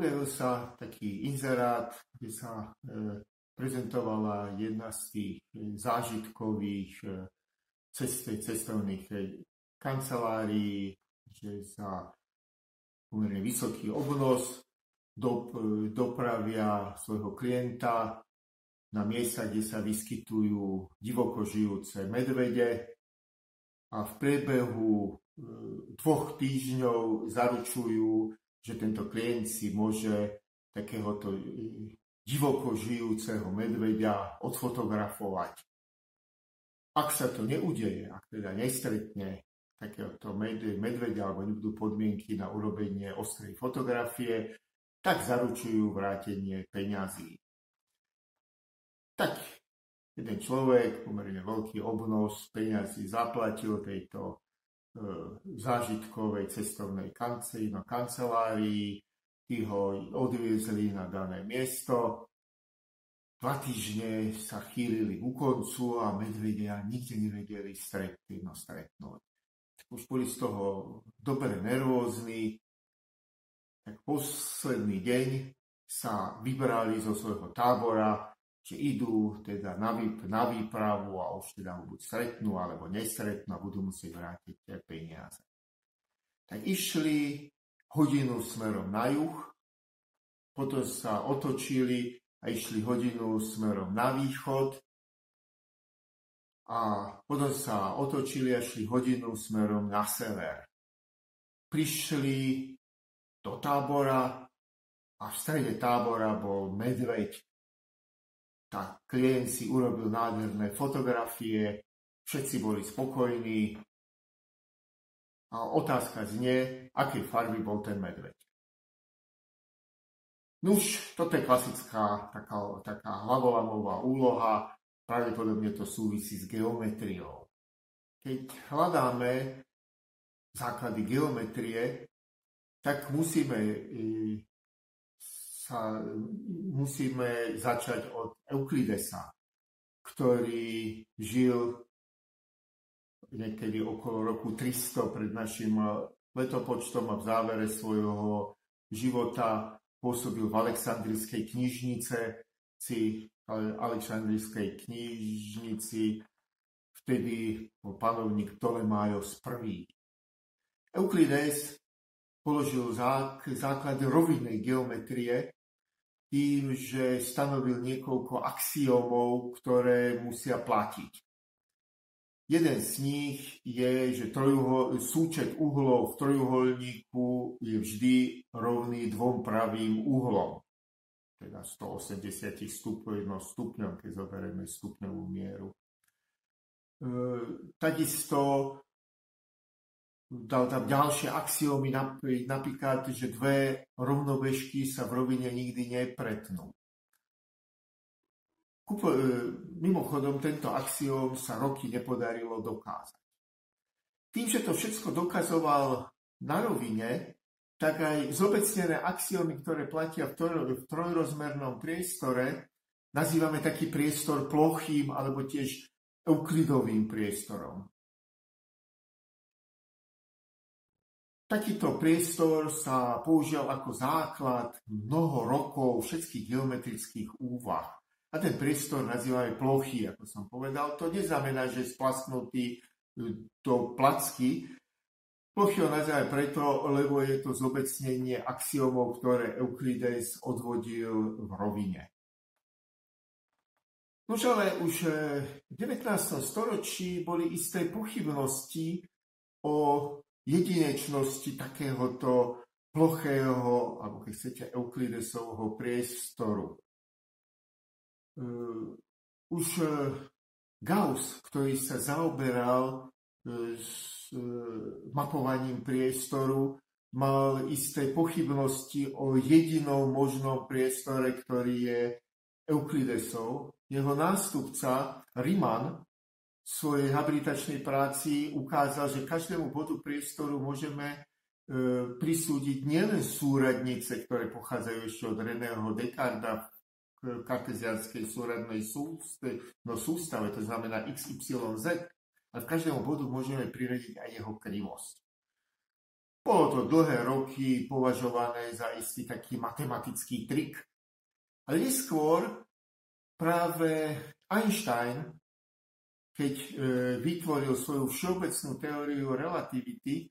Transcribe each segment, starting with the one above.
objavil sa taký inzerát, kde sa e, prezentovala jedna z tých e, zážitkových e, cest, cestovných kancelárií, že za pomerne vysoký obnos do, dopravia svojho klienta. Na miesta, kde sa vyskytujú divoko žijúce medvede. A v priebehu dvoch týždňov zaručujú že tento klient si môže takéhoto e, divoko žijúceho medveďa odfotografovať. Ak sa to neudeje, ak teda nestretne takéhoto medveďa alebo nebudú podmienky na urobenie ostrej fotografie, tak zaručujú vrátenie peňazí. Tak jeden človek, pomerne veľký obnos peňazí zaplatil tejto zážitkovej cestovnej kanceli, na kancelárii, tí ho odviezli na dané miesto. Dva týždne sa chýlili ku koncu a medvedia nikde nevedeli stretnúť, no stretnúť. Už boli z toho dobre nervózni, tak posledný deň sa vybrali zo svojho tábora že idú teda na, výp- na výpravu a už teda ho buď stretnú alebo nestretnú a budú musieť vrátiť peniaze. Tak išli hodinu smerom na juh, potom sa otočili a išli hodinu smerom na východ a potom sa otočili a šli hodinu smerom na sever. Prišli do tábora a v strede tábora bol medveď tak klient si urobil nádherné fotografie, všetci boli spokojní a otázka znie, akej farby bol ten medveď. Nuž, toto je klasická taká, taká hlavolamová úloha, pravdepodobne to súvisí s geometriou. Keď hľadáme základy geometrie, tak musíme sa musíme začať od Euklidesa, ktorý žil niekedy okolo roku 300 pred našim letopočtom a v závere svojho života pôsobil v Aleksandrijskej knižnice, si Aleksandrijskej knižnici, vtedy bol panovník Ptolemajos I. Euklides položil základ rovinnej geometrie tým, že stanovil niekoľko axiomov, ktoré musia platiť. Jeden z nich je, že trojuhol, súčet uhlov v trojuholníku je vždy rovný dvom pravým uhlom. Teda 180 stupňov, no stupňom, keď zoberieme stupňovú mieru. E, takisto dal tam ďalšie axiómy, napríklad, že dve rovnobežky sa v rovine nikdy nepretnú. E, mimochodom, tento axióm sa roky nepodarilo dokázať. Tým, že to všetko dokazoval na rovine, tak aj zobecnené axiómy, ktoré platia v trojrozmernom priestore, nazývame taký priestor plochým alebo tiež euklidovým priestorom. Takýto priestor sa používal ako základ mnoho rokov všetkých geometrických úvah. A ten priestor nazývame plochy, ako som povedal. To neznamená, že splasknutý do e, placky. Plochy ho nazývame preto, lebo je to zobecnenie axiomov, ktoré Euclides odvodil v rovine. Nož ale už e, v 19. storočí boli isté pochybnosti o jedinečnosti takéhoto plochého, alebo keď chcete, Euklidesovho priestoru. E, už e, Gauss, ktorý sa zaoberal e, s mapovaním priestoru, mal isté pochybnosti o jedinom možnom priestore, ktorý je Euklidesov. Jeho nástupca Riemann svojej habilitačnej práci ukázal, že každému bodu priestoru môžeme e, prisúdiť nielen súradnice, ktoré pochádzajú ešte od Reného Descartes v kartezianskej súradnej sústave, no sústave, to znamená x, y, z, ale v každému bodu môžeme priradiť aj jeho krivosť. Bolo to dlhé roky považované za istý taký matematický trik. Ale neskôr práve Einstein, keď e, vytvoril svoju všeobecnú teóriu relativity,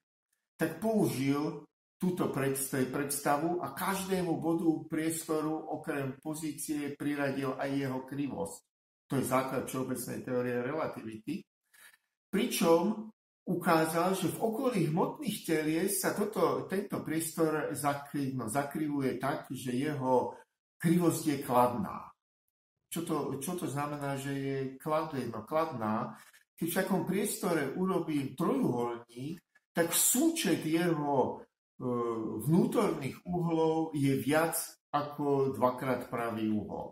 tak použil túto predstavu a každému bodu priestoru okrem pozície priradil aj jeho krivosť. To je základ všeobecnej teórie relativity. Pričom ukázal, že v okolí hmotných telies sa toto, tento priestor zakry, no, zakrivuje tak, že jeho krivosť je kladná. Čo to, čo to znamená, že je kladná? No, kladná? Keď v takom priestore urobím trojuholník, tak súčet jeho E, vnútorných uhlov je viac ako dvakrát pravý uhol.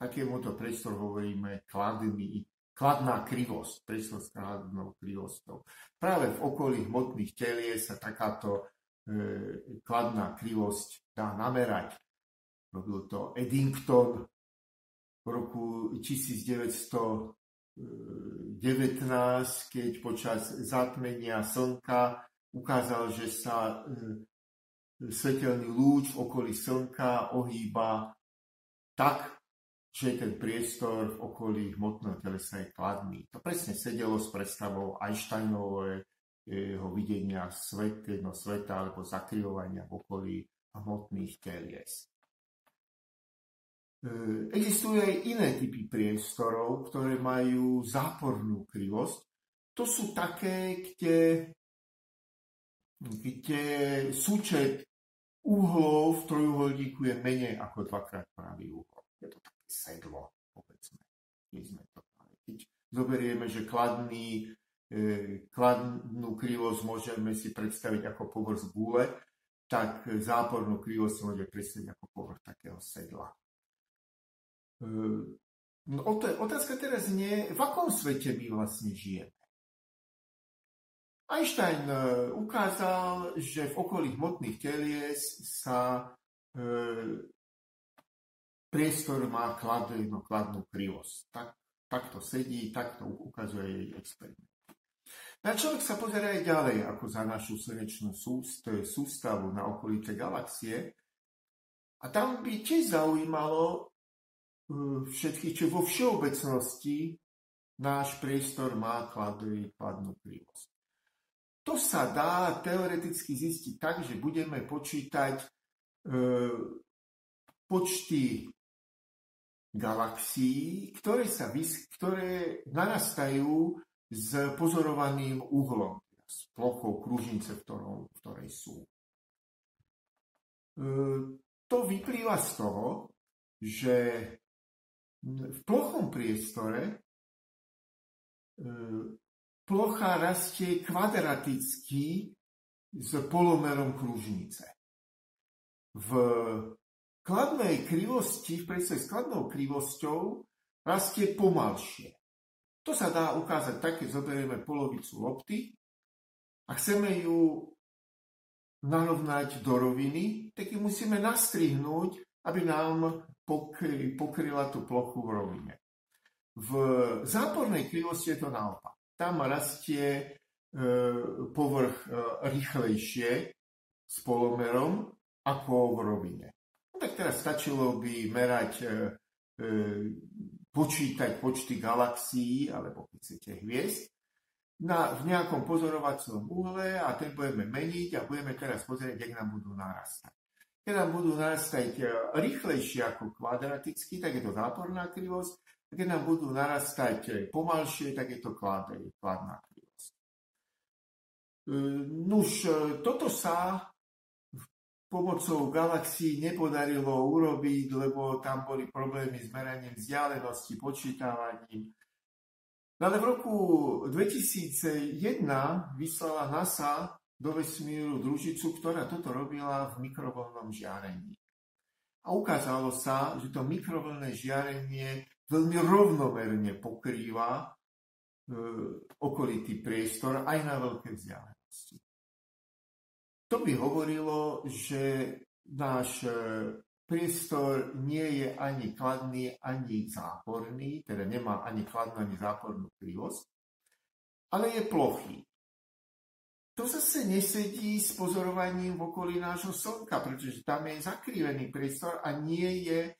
Takémuto priestor hovoríme kladný, kladná krivosť, priestor s kladnou krivosťou. Práve v okolí hmotných telie sa takáto e, kladná krivosť dá namerať. Robil to Eddington roku 1919, keď počas zatmenia slnka ukázal, že sa e, svetelný lúč v okolí Slnka ohýba tak, že ten priestor v okolí hmotného telesa je kladný. To presne sedelo s predstavou Einsteinového videnia svetého sveta alebo zakryvovania v okolí hmotných telies. E, existujú aj iné typy priestorov, ktoré majú zápornú krivosť. To sú také, kde kde súčet uhlov v trojuholníku je menej ako dvakrát pravý uhol. Je to také sedlo, povedzme. sme to Keď zoberieme, že kladný, e, kladnú krivosť môžeme si predstaviť ako povrch gule, tak zápornú krivosť si môžeme predstaviť ako povrch takého sedla. E, no, otázka teraz nie, v akom svete my vlastne žijeme. Einstein e, ukázal, že v okolí hmotných telies sa e, priestor má kladnú, kladnú krivosť. Tak, tak to sedí, tak to ukazuje jej experiment. Na človek sa pozerá aj ďalej ako za našu slnečnú sústavu na okolité galaxie. A tam by tiež zaujímalo všetkých, čo vo všeobecnosti náš priestor má kladnú, kladnú krivosť. To sa dá teoreticky zistiť tak, že budeme počítať e, počty galaxií, ktoré, sa vys- ktoré narastajú s pozorovaným uhlom, s plochou kružnice, v ktorej sú. E, to vyplýva z toho, že v plochom priestore e, plocha rastie kvadraticky s polomerom kružnice. V kladnej krivosti, v predstave s kladnou krivosťou, rastie pomalšie. To sa dá ukázať tak, keď zoberieme polovicu lopty a chceme ju narovnať do roviny, tak ju musíme nastrihnúť, aby nám pokryla tú plochu v rovine. V zápornej krivosti je to naopak tam rastie e, povrch e, rýchlejšie s polomerom ako v rovine. No, tak teraz stačilo by merať, e, počítať počty galaxií, alebo keď chcete hviezd, na, v nejakom pozorovacom uhle a ten budeme meniť a budeme teraz pozrieť, jak nám budú narastať. Keď nám budú narastať rýchlejšie ako kvadraticky, tak je to záporná krivosť keď nám budú narastať pomalšie, tak je to kladná krivosť. E, nuž, e, toto sa pomocou galaxií nepodarilo urobiť, lebo tam boli problémy s meraním vzdialenosti, počítavaním. No ale v roku 2001 vyslala NASA do vesmíru družicu, ktorá toto robila v mikrovlnnom žiarení. A ukázalo sa, že to mikrovlnné žiarenie veľmi rovnomerne pokrýva e, okolitý priestor aj na veľké vzdialenosti. To by hovorilo, že náš e, priestor nie je ani kladný, ani záporný, teda nemá ani kladnú, ani zápornú krivosť, ale je plochý. To zase nesedí s pozorovaním v okolí nášho Slnka, pretože tam je zakrivený priestor a nie je e,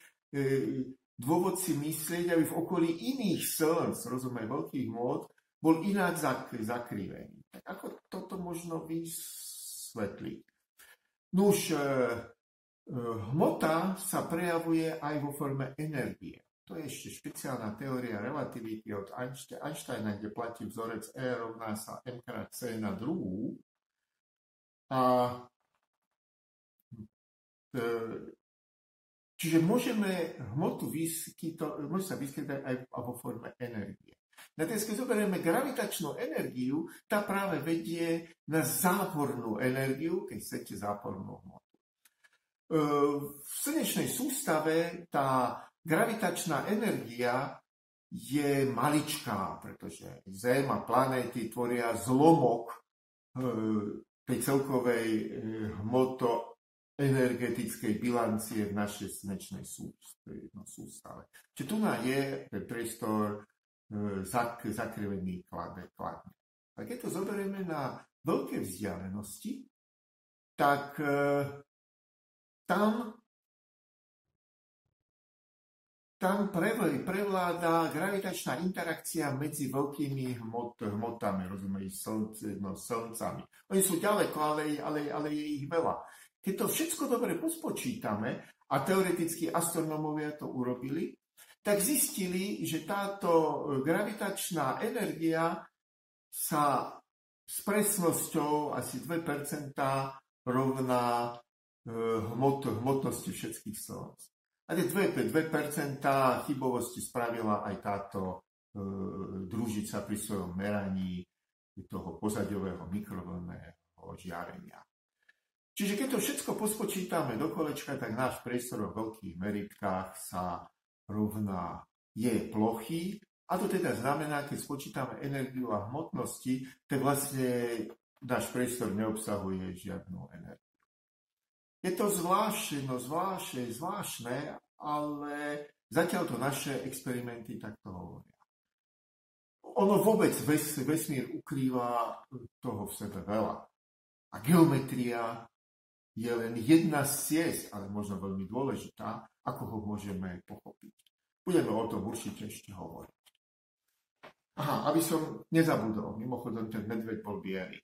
dôvod si myslieť, aby v okolí iných slnc, rozumej, veľkých môd, bol ináč zakrivený. Tak ako toto možno vysvetliť? Nuž, e, e, hmota sa prejavuje aj vo forme energie. To je ešte špeciálna teória relativity od Einsteina, kde platí vzorec E rovná sa m krát c na druhú. A e, čiže môžeme hmotu vyskyto, môže sa vyskytať aj vo forme energie. Na teraz, keď zoberieme gravitačnú energiu, tá práve vedie na zápornú energiu, keď chcete zápornú hmotu. E, v slnečnej sústave tá gravitačná energia je maličká, pretože Zem a planéty tvoria zlomok e, tej celkovej eh, hmoto energetickej bilancie v našej slnečnej sústave. Čiže tu je ten priestor eh, zak, zakrivený kladne. A keď to zoberieme na veľké vzdialenosti, tak tam tam prevláda gravitačná interakcia medzi veľkými hmot, hmotami, rozumej, slnce, no, slncami. Oni sú ďaleko, ale, ale, ale je ich veľa. Keď to všetko dobre pospočítame, a teoreticky astronómovia to urobili, tak zistili, že táto gravitačná energia sa s presnosťou asi 2% rovná eh, hmot, hmotnosti všetkých slnc. A tie 2%, 2% chybovosti spravila aj táto e, družica pri svojom meraní toho pozadiového mikrovlnného žiarenia. Čiže keď to všetko pospočítame do kolečka, tak náš priestor v veľkých meritkách sa rovná je plochy. A to teda znamená, keď spočítame energiu a hmotnosti, tak vlastne náš priestor neobsahuje žiadnu energiu. Je to zvláštne, no zvláštne, zvláštne, ale zatiaľ to naše experimenty takto hovoria. Ono vôbec ves, vesmír ukrýva toho v sebe veľa. A geometria je len jedna z ciest, ale možno veľmi dôležitá, ako ho môžeme pochopiť. Budeme o tom určite ešte hovoriť. Aha, aby som nezabudol, mimochodom ten medveď bol biely.